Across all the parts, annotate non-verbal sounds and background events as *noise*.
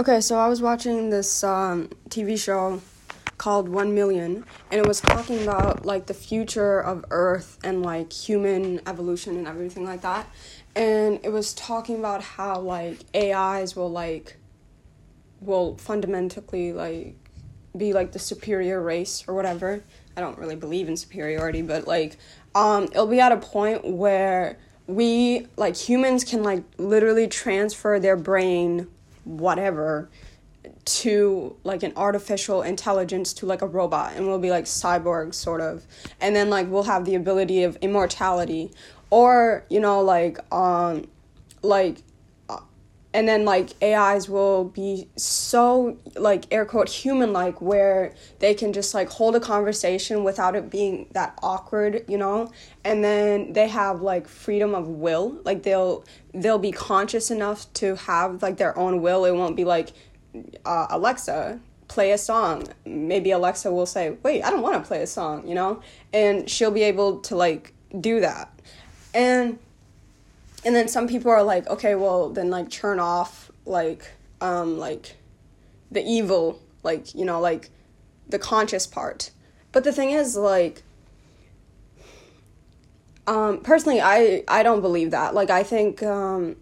Okay, so I was watching this um, TV show called One Million, and it was talking about like the future of Earth and like human evolution and everything like that. And it was talking about how like AIs will like will fundamentally like be like the superior race or whatever. I don't really believe in superiority, but like um it'll be at a point where we like humans can like literally transfer their brain whatever to like an artificial intelligence to like a robot and we'll be like cyborg sort of. And then like we'll have the ability of immortality. Or you know like um like and then like AIs will be so like air quote human like where they can just like hold a conversation without it being that awkward, you know? And then they have like freedom of will. Like they'll they'll be conscious enough to have like their own will. It won't be like uh, Alexa, play a song. Maybe Alexa will say, "Wait, I don't want to play a song," you know? And she'll be able to like do that. And and then some people are like, "Okay, well, then like turn off like um like the evil, like, you know, like the conscious part." But the thing is like um personally I I don't believe that. Like I think um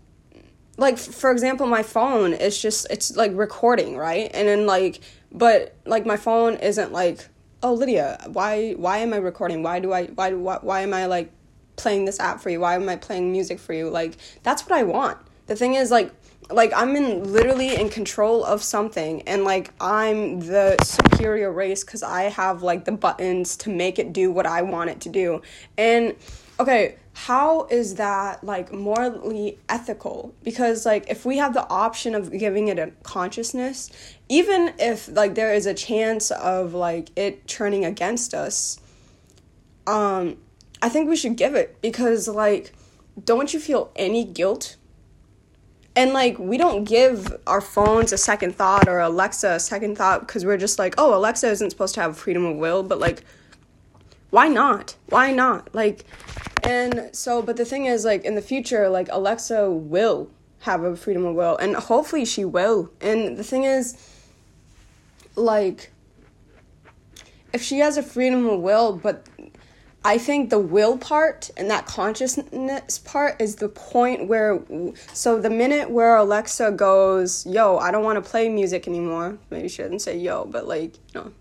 like for example my phone is just it's like recording right and then like but like my phone isn't like oh lydia why why am i recording why do i why why, why am i like playing this app for you? Why am i playing music for you? Like that's what i want. The thing is like like i'm in literally in control of something and like i'm the superior race because i have like the buttons to make it do what i want it to do. And okay how is that like morally ethical? Because like if we have the option of giving it a consciousness even if like there is a chance of like it turning against us um i think we should give it because like don't you feel any guilt? And like we don't give our phones a second thought or alexa a second thought because we're just like oh alexa isn't supposed to have freedom of will but like why not? Why not? Like and so, but the thing is, like, in the future, like, Alexa will have a freedom of will, and hopefully she will. And the thing is, like, if she has a freedom of will, but I think the will part and that consciousness part is the point where, so the minute where Alexa goes, yo, I don't want to play music anymore, maybe she doesn't say yo, but like, you know,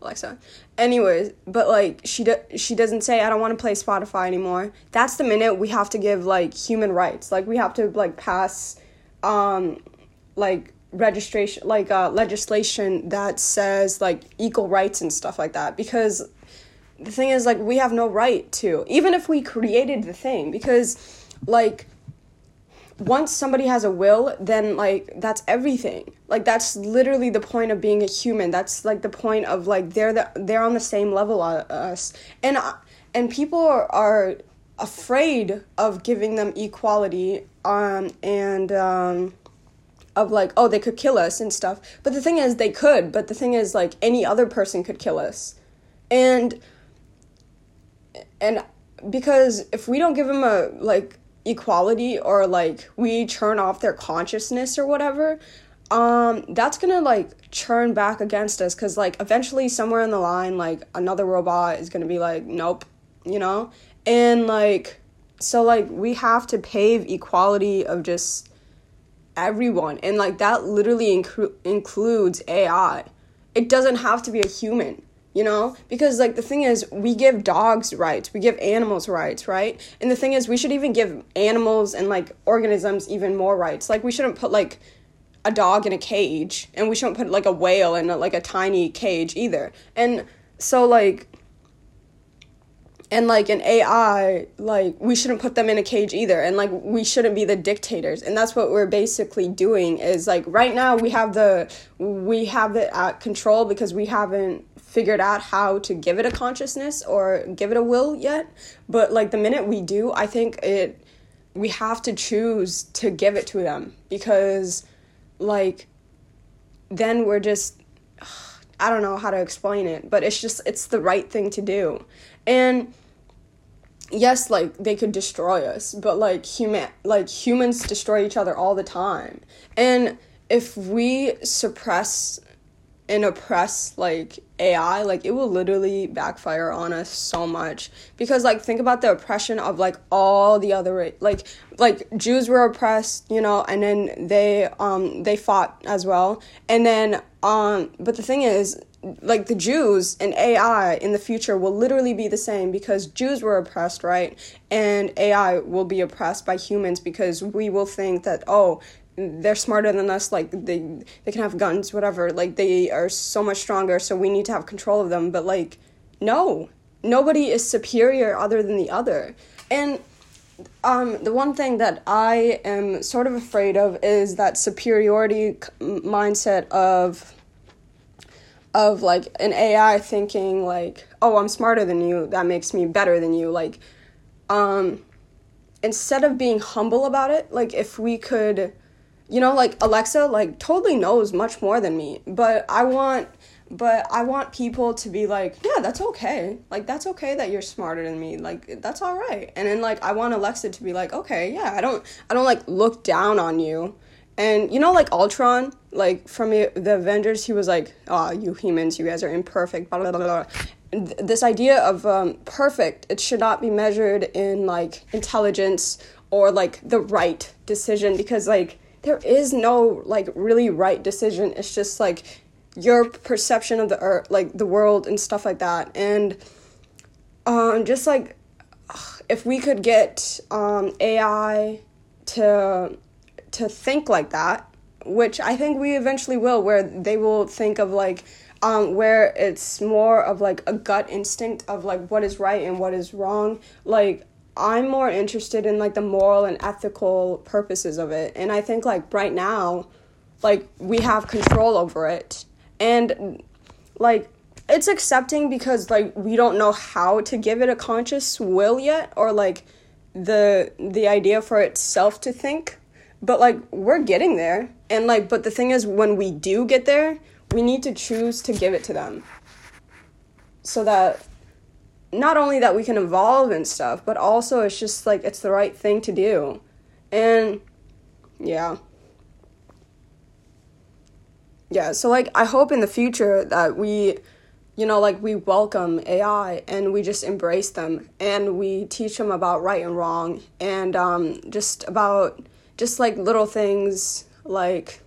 Alexa. Anyways, but like she do- she doesn't say I don't want to play Spotify anymore. That's the minute we have to give like human rights. Like we have to like pass um like registration like uh legislation that says like equal rights and stuff like that because the thing is like we have no right to even if we created the thing because like once somebody has a will, then like that's everything. Like that's literally the point of being a human. That's like the point of like they're the, they're on the same level as us. And and people are, are afraid of giving them equality um and um of like oh they could kill us and stuff. But the thing is they could, but the thing is like any other person could kill us. And and because if we don't give them a like equality or like we turn off their consciousness or whatever um that's gonna like churn back against us because like eventually somewhere in the line like another robot is gonna be like nope you know? And like so like we have to pave equality of just everyone. And like that literally inc- includes ai it doesn't have to be a human you know? Because like the thing is we give dogs rights we give animals rights right? And the thing is we should even give animals and like organisms even more rights. Like we shouldn't put like a dog in a cage and we shouldn't put like a whale in a, like a tiny cage either. And so like and like an AI, like we shouldn't put them in a cage either, and like we shouldn't be the dictators, and that's what we're basically doing. Is like right now we have the we have it at control because we haven't figured out how to give it a consciousness or give it a will yet. But like the minute we do, I think it we have to choose to give it to them because like then we're just *sighs* I don't know how to explain it, but it's just it's the right thing to do. And yes, like they could destroy us, but like human like humans destroy each other all the time. And if we suppress and oppress like AI, like it will literally backfire on us so much because like think about the oppression of like all the other like like Jews were oppressed, you know, and then they um they fought as well. And then um but the thing is like the Jews and AI in the future will literally be the same because Jews were oppressed, right? And AI will be oppressed by humans because we will think that oh, they're smarter than us like they they can have guns whatever like they are so much stronger so we need to have control of them but like no nobody is superior other than the other and um, the one thing that I am sort of afraid of is that superiority mindset of of like an AI thinking like, oh, I'm smarter than you, that makes me better than you. Like, um, instead of being humble about it, like if we could you know like alexa like totally knows much more than me but i want but i want people to be like yeah that's okay. Like that's okay that you're smarter than me. Like that's all right. And then like i want alexa to be like okay yeah i don't i don't like look down on you. And you know like ultron like from the avengers he was like oh you humans you guys are imperfect blah blah blah, blah. this idea of um, perfect it should not be measured in like intelligence or like the right decision because like there is no like really right decision. It's just like your perception of the earth, like the world and stuff like that. And um, just like if we could get um, AI to to think like that, which I think we eventually will, where they will think of like um, where it's more of like a gut instinct of like what is right and what is wrong. Like I'm more interested in like the moral and ethical purposes of it. And I think like right now, like we have control over it. And like it's accepting because like we don't know how to give it a conscious will yet or like the the idea for itself to think. But like we're getting there. And like but the thing is when we do get there, we need to choose to give it to them. So that not only that we can evolve and stuff, but also it's just like it's the right thing to do. And yeah. Yeah, so like I hope in the future that we you know like we welcome AI and we just embrace them and we teach them about right and wrong and um just about just like little things like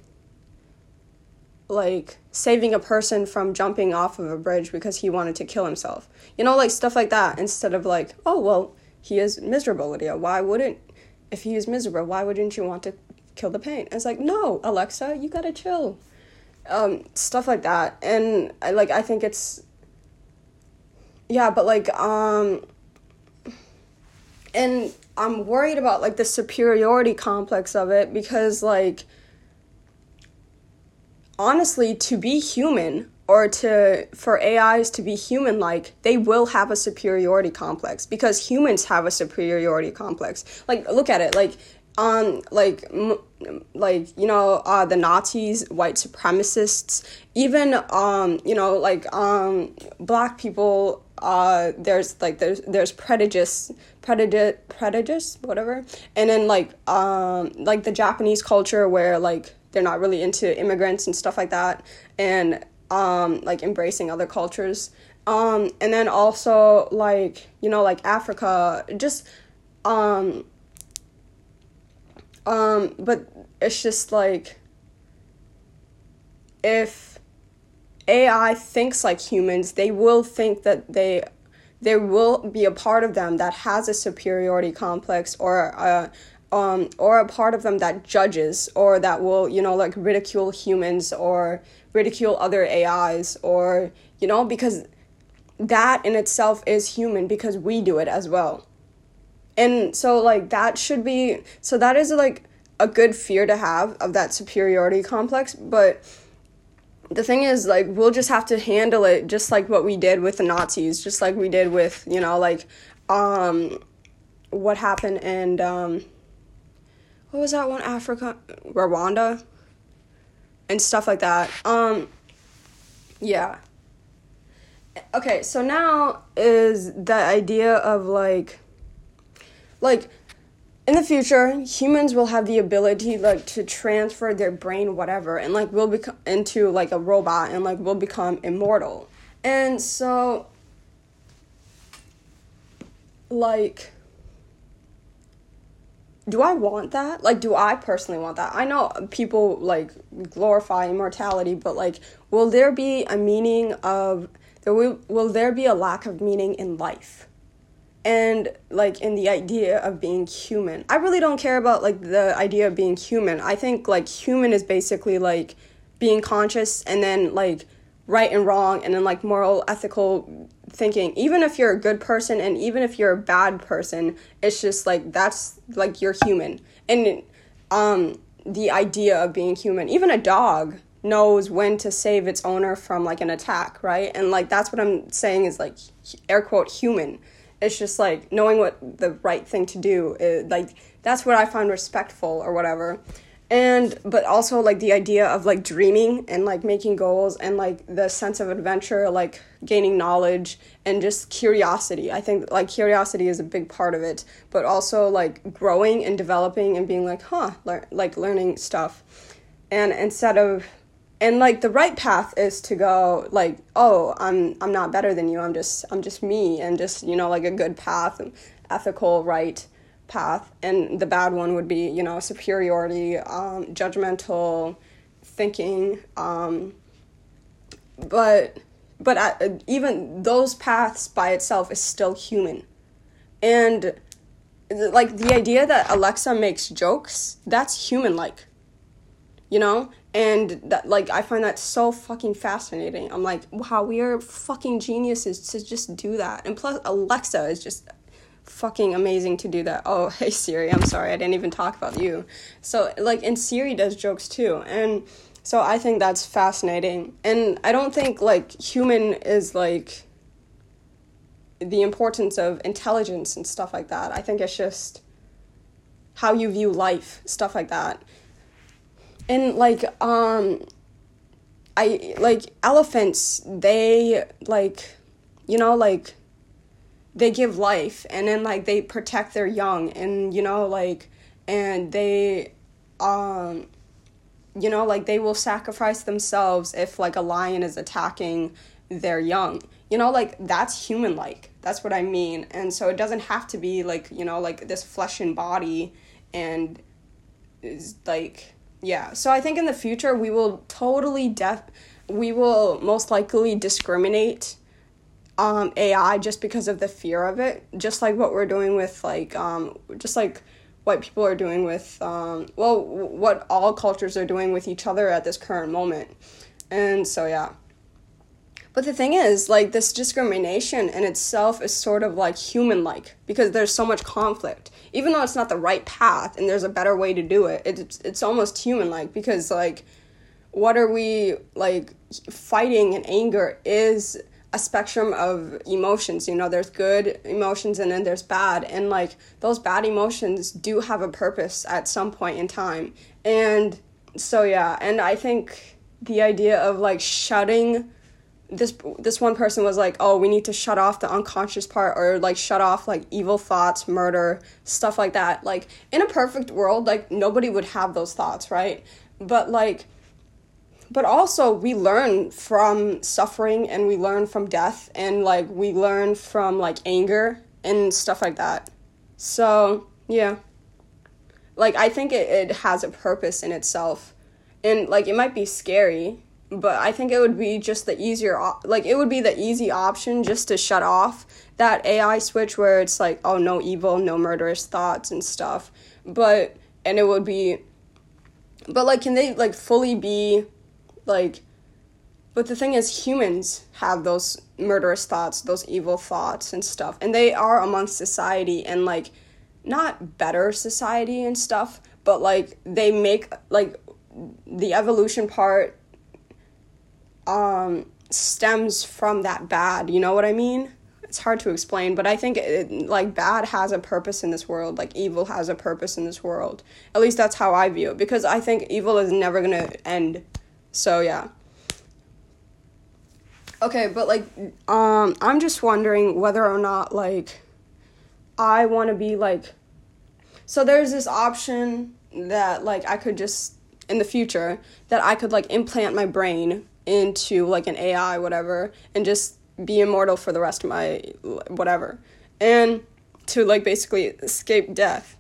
like saving a person from jumping off of a bridge because he wanted to kill himself. You know, like stuff like that instead of like, oh, well, he is miserable, Lydia. Why wouldn't, if he is miserable, why wouldn't you want to kill the pain? it's like, no, Alexa, you gotta chill. Um, stuff like that. And I like, I think it's, yeah, but like, um, and I'm worried about like the superiority complex of it because like, honestly, to be human or to for AIs to be human like, they will have a superiority complex because humans have a superiority complex. Like look at it, like um like m- like you know uh the Nazis, white supremacists, even um you know like um black people uh there's like there's there's prejudice prejudice prejudice whatever and then like um like the japanese culture where like they're not really into immigrants and stuff like that and um like embracing other cultures. Um and then also like you know like africa just um um but it's just like if ai thinks like humans they will think that they there will be a part of them that has a superiority complex or a, um, or a part of them that judges or that will, you know, like ridicule humans or ridicule other AIs or, you know, because that in itself is human because we do it as well. And so, like, that should be, so that is like a good fear to have of that superiority complex. But the thing is, like, we'll just have to handle it just like what we did with the Nazis, just like we did with, you know, like, um, what happened and, um, what was that one Africa Rwanda and stuff like that. Um yeah. Okay, so now is the idea of like like in the future humans will have the ability like to transfer their brain whatever and like we'll become into like a robot and like we'll become immortal and so like do I want that? Like, do I personally want that? I know people like glorify immortality, but like, will there be a meaning of there will will there be a lack of meaning in life? And like in the idea of being human. I really don't care about like the idea of being human. I think like human is basically like being conscious and then like right and wrong and then like moral ethical thinking even if you're a good person and even if you're a bad person it's just like that's like you're human. And um the idea of being human even a dog knows when to save its owner from like an attack right? And like that's what i'm saying is like air quote human. It's just like knowing what the right thing to do is, like that's what i find respectful or whatever and but also like the idea of like dreaming and like making goals and like the sense of adventure like gaining knowledge and just curiosity. I think like curiosity is a big part of it but also like growing and developing and being like huh like learning stuff. And instead of and like the right path is to go like oh i'm i'm not better than you. I'm just i'm just me and just you know like a good path and ethical right path and the bad one would be you know superiority um, judgmental thinking um, but but at, even those paths by itself is still human. And like the idea that alexa makes jokes that's human like you know? And that like i find that so fucking fascinating. I'm like wow we are fucking geniuses to just do that. And plus alexa is just fucking amazing to do that. Oh, *laughs* hey Siri, I'm sorry, I didn't even talk about you. So, like, and Siri does jokes too. And so I think that's fascinating. And I don't think, like, human is like the importance of intelligence and stuff like that. I think it's just how you view life, stuff like that. And, like, um, I like elephants, they, like, you know, like, they give life and then like they protect their young and you know like and they um you know like they will sacrifice themselves if like a lion is attacking their young. You know like that's human like that's what i mean. And so it doesn't have to be like you know like this flesh and body and is like yeah. So i think in the future we will totally def we will most likely discriminate um, AI just because of the fear of it, just like what we're doing with like um, just like what people are doing with um, well what all cultures are doing with each other at this current moment, and so yeah. But the thing is, like this discrimination in itself is sort of like human like because there's so much conflict. Even though it's not the right path and there's a better way to do it, it's it's almost human like because like what are we like fighting and anger is a spectrum of emotions you know there's good emotions and then there's bad and like those bad emotions do have a purpose at some point in time. And so yeah and i think the idea of like shutting this this one person was like oh we need to shut off the unconscious part or like shut off like evil thoughts murder stuff like that. Like in a perfect world like nobody would have those thoughts right? But like but also we learn from suffering and we learn from death and like we learn from like anger and stuff like that. So yeah. Like i think it, it has a purpose in itself. And like it might be scary but i think it would be just the easier like it would be the easy option just to shut off that ai switch where it's like oh no evil no murderous thoughts and stuff. But and it would be but like can they like fully be like, but the thing is, humans have those murderous thoughts, those evil thoughts and stuff, and they are amongst society and like not better society and stuff, but like they make like the evolution part um stems from that bad, you know what I mean? It's hard to explain, but I think it, like bad has a purpose in this world, like evil has a purpose in this world. At least that's how I view it because I think evil is never going to end. So yeah. Okay, but like um I'm just wondering whether or not like I want to be like so there's this option that like I could just in the future that I could like implant my brain into like an AI whatever and just be immortal for the rest of my whatever and to like basically escape death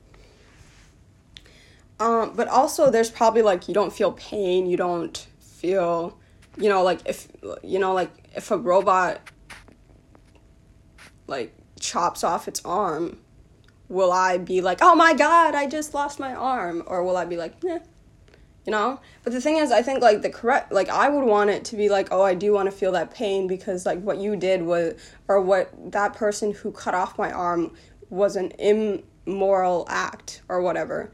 um, but also there's probably like you don't feel pain you don't feel you know like if you know like if a robot like chops off its arm will i be like oh my god i just lost my arm or will i be like eh, you know? But the thing is i think like the correct like i would want it to be like oh i do want to feel that pain because like what you did was or what that person who cut off my arm was an immoral act or whatever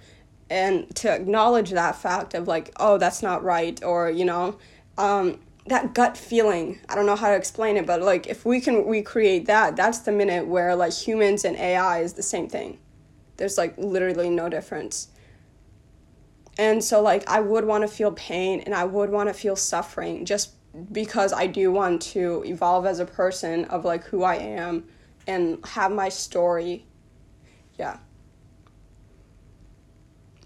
and to acknowledge that fact of like oh that's not right or you know um that gut feeling i don't know how to explain it but like if we can recreate that that's the minute where like humans and ai is the same thing. There's like literally no difference. And so like i would want to feel pain and i would want to feel suffering just because i do want to evolve as a person of like who i am and have my story. Yeah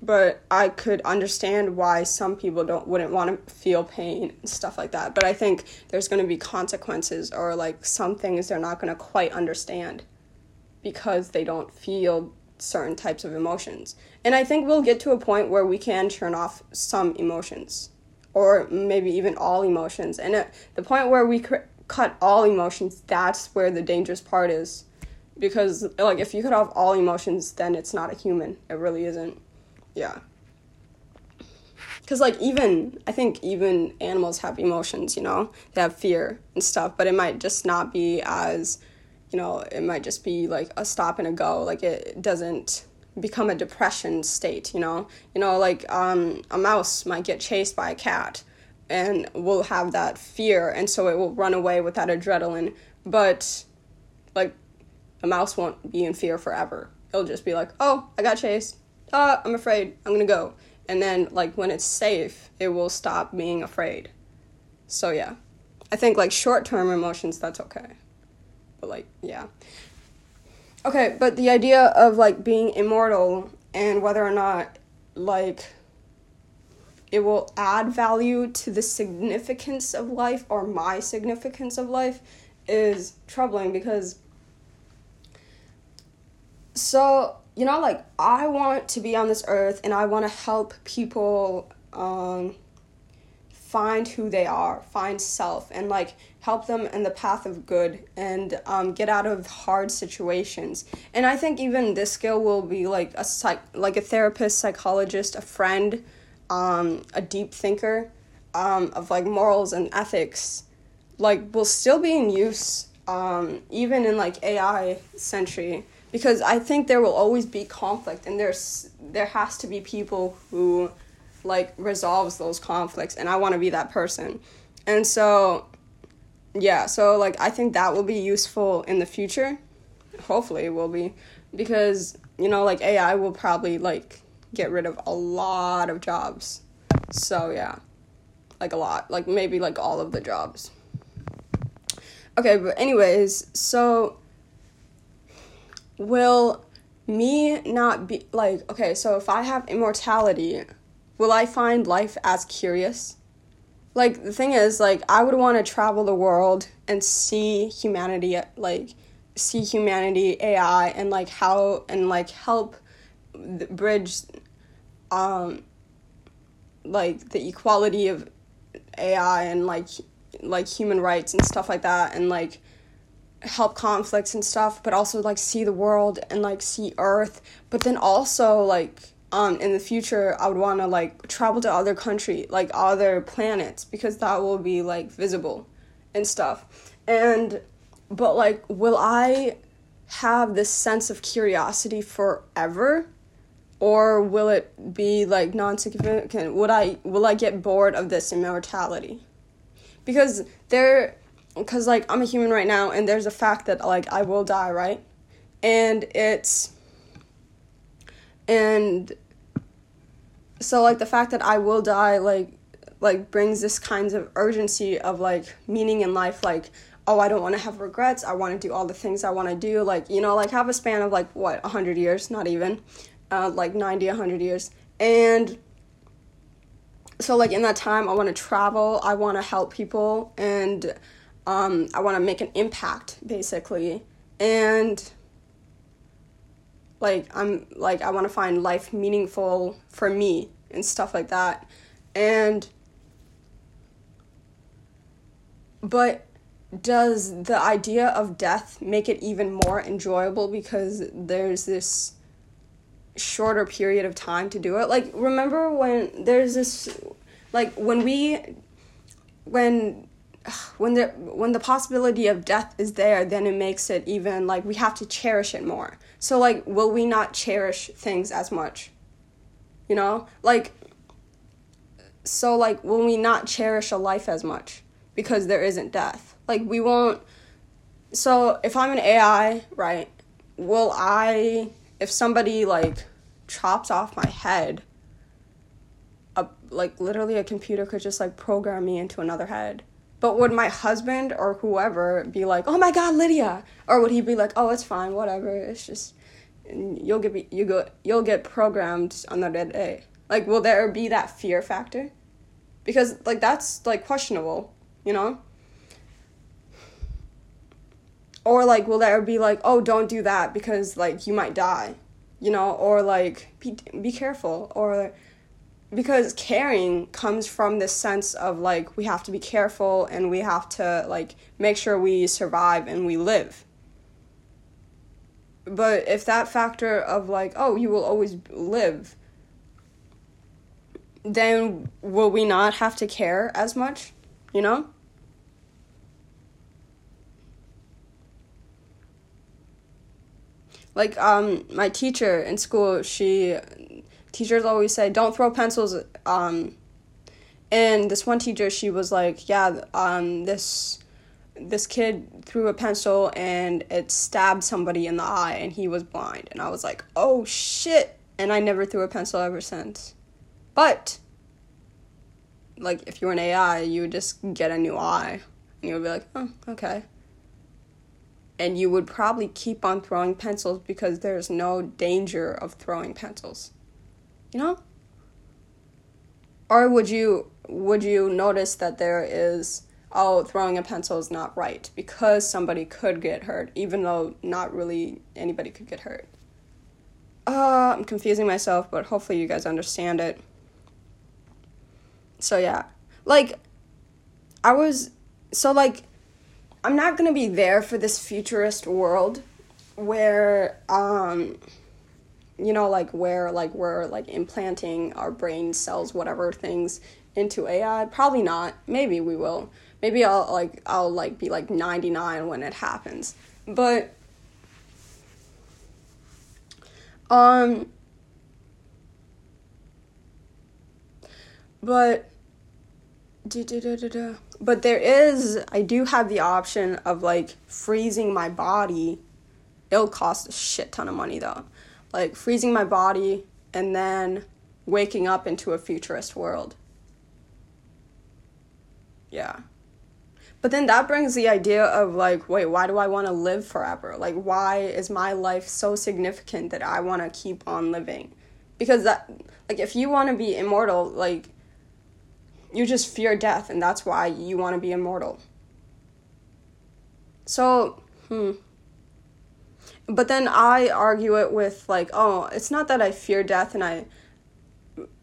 but I could understand why some people don't wouldn't want to feel pain and stuff like that. But I think there's going to be consequences or like some things they're not going to quite understand because they don't feel certain types of emotions. And I think we'll get to a point where we can turn off some emotions or maybe even all emotions. And at the point where we cut all emotions, that's where the dangerous part is. Because like if you cut off all emotions, then it's not a human. It really isn't. Yeah. Cause like even I think even animals have emotions, you know, they have fear and stuff, but it might just not be as, you know, it might just be like a stop and a go. Like it doesn't become a depression state, you know. You know, like um, a mouse might get chased by a cat, and will have that fear, and so it will run away with that adrenaline. But like a mouse won't be in fear forever. It'll just be like, oh, I got chased uh, I'm afraid, I'm gonna go. And then, like, when it's safe, it will stop being afraid. So, yeah. I think, like, short term emotions, that's okay. But, like, yeah. Okay, but the idea of, like, being immortal and whether or not, like, it will add value to the significance of life or my significance of life is troubling because so you know, like I want to be on this earth and I want to help people um, find who they are, find self, and like help them in the path of good and um, get out of hard situations. And I think even this skill will be like a psych, like a therapist, psychologist, a friend, um, a deep thinker um, of like morals and ethics. Like will still be in use um, even in like AI century because I think there will always be conflict and there's there has to be people who like resolves those conflicts and I want to be that person. And so yeah, so like I think that will be useful in the future. Hopefully it will be because you know like AI will probably like get rid of a lot of jobs. So yeah. Like a lot. Like maybe like all of the jobs. Okay, but anyways, so will me not be like okay so if i have immortality will i find life as curious? Like the thing is like i would want to travel the world and see humanity like see humanity ai and like how and like help bridge um like the equality of ai and like like human rights and stuff like that and like help conflicts and stuff, but also like see the world and like see Earth. But then also like um in the future I would want to like travel to other country, like other planets because that will be like visible and stuff. And but like will I have this sense of curiosity forever? Or will it be like non-significant? Would I will I get bored of this immortality? Because there because like I'm a human right now and there's a fact that like I will die, right? And it's and so like the fact that I will die like like brings this kinds of urgency of like meaning in life like oh I don't want to have regrets I want to do all the things I want to do like you know like have a span of like what 100 years not even uh, like 90, 100 years. And so, like, in that time, I want to travel, I want to help people, and um, I want to make an impact, basically. And like i'm like i want to find life meaningful for me and stuff like that and but does the idea of death make it even more enjoyable because there's this shorter period of time to do it like remember when there's this like when we when when the when the possibility of death is there then it makes it even like we have to cherish it more. So like will we not cherish things as much? You know? Like so like will we not cherish a life as much because there isn't death? Like we won't so if i'm an ai right will i if somebody like chops off my head a, like literally a computer could just like program me into another head but would my husband or whoever be like, "Oh my God, Lydia," or would he be like, "Oh, it's fine, whatever. It's just you'll get you go you'll get programmed on the dead day." Like, will there be that fear factor? Because like that's like questionable, you know. Or like, will there be like, "Oh, don't do that because like you might die," you know, or like be be careful, or because caring comes from this sense of like we have to be careful and we have to like make sure we survive and we live. But if that factor of like oh you will always live then will we not have to care as much you know? Like um my teacher in school she teachers always say don't throw pencils um and this one teacher she was like yeah um this this kid threw a pencil and it stabbed somebody in the eye and he was blind and i was like oh shit and i never threw a pencil ever since. But like if you were an ai you would just get a new eye and you would be like oh okay and you would probably keep on throwing pencils because there's no danger of throwing pencils you know? Or would you would you notice that there is oh throwing a pencil is not right because somebody could get hurt even though not really anybody could get hurt. Uh, I'm confusing myself, but hopefully you guys understand it. So yeah. Like I was so like I'm not going to be there for this futurist world where um you know like where like we're like implanting our brain cells whatever things into ai probably not. Maybe we will. Maybe i'll like i'll like be like 99 when it happens. But um but but there is i do have the option of like freezing my body. It'll cost a shit ton of money though like freezing my body and then waking up into a futurist world. Yeah. But then that brings the idea of like, wait, why do I want to live forever? Like, why is my life so significant that I want to keep on living? Because that, like, if you want to be immortal, like, you just fear death, and that's why you want to be immortal. So, hmm but then I argue it with like, oh, it's not that I fear death and I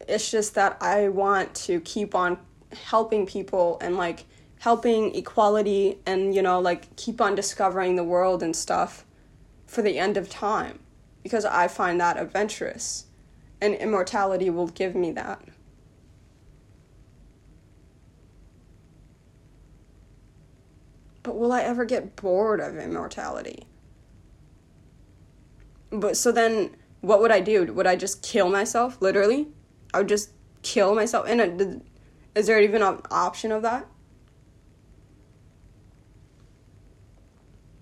it's just that I want to keep on helping people and like helping equality and you know like keep on discovering the world and stuff for the end of time because I find that adventurous and immortality will give me that. But will I ever get bored of immortality? But so then what would I do? Would I just kill myself, literally? I would just kill myself. And is there even an option of that?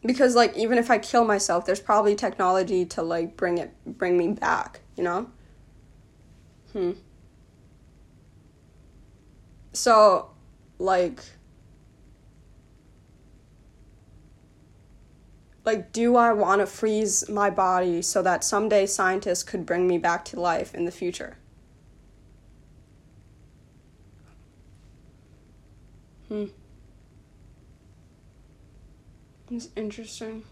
Because like even if I kill myself, there's probably technology to like bring it bring me back, you know? Hmm. So like like do I want to freeze my body so that someday scientists could bring me back to life in the future? Hmm. It's interesting.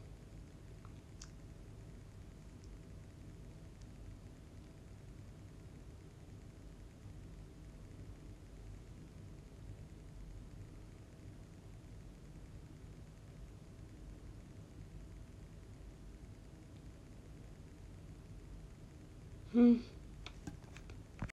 Hmm.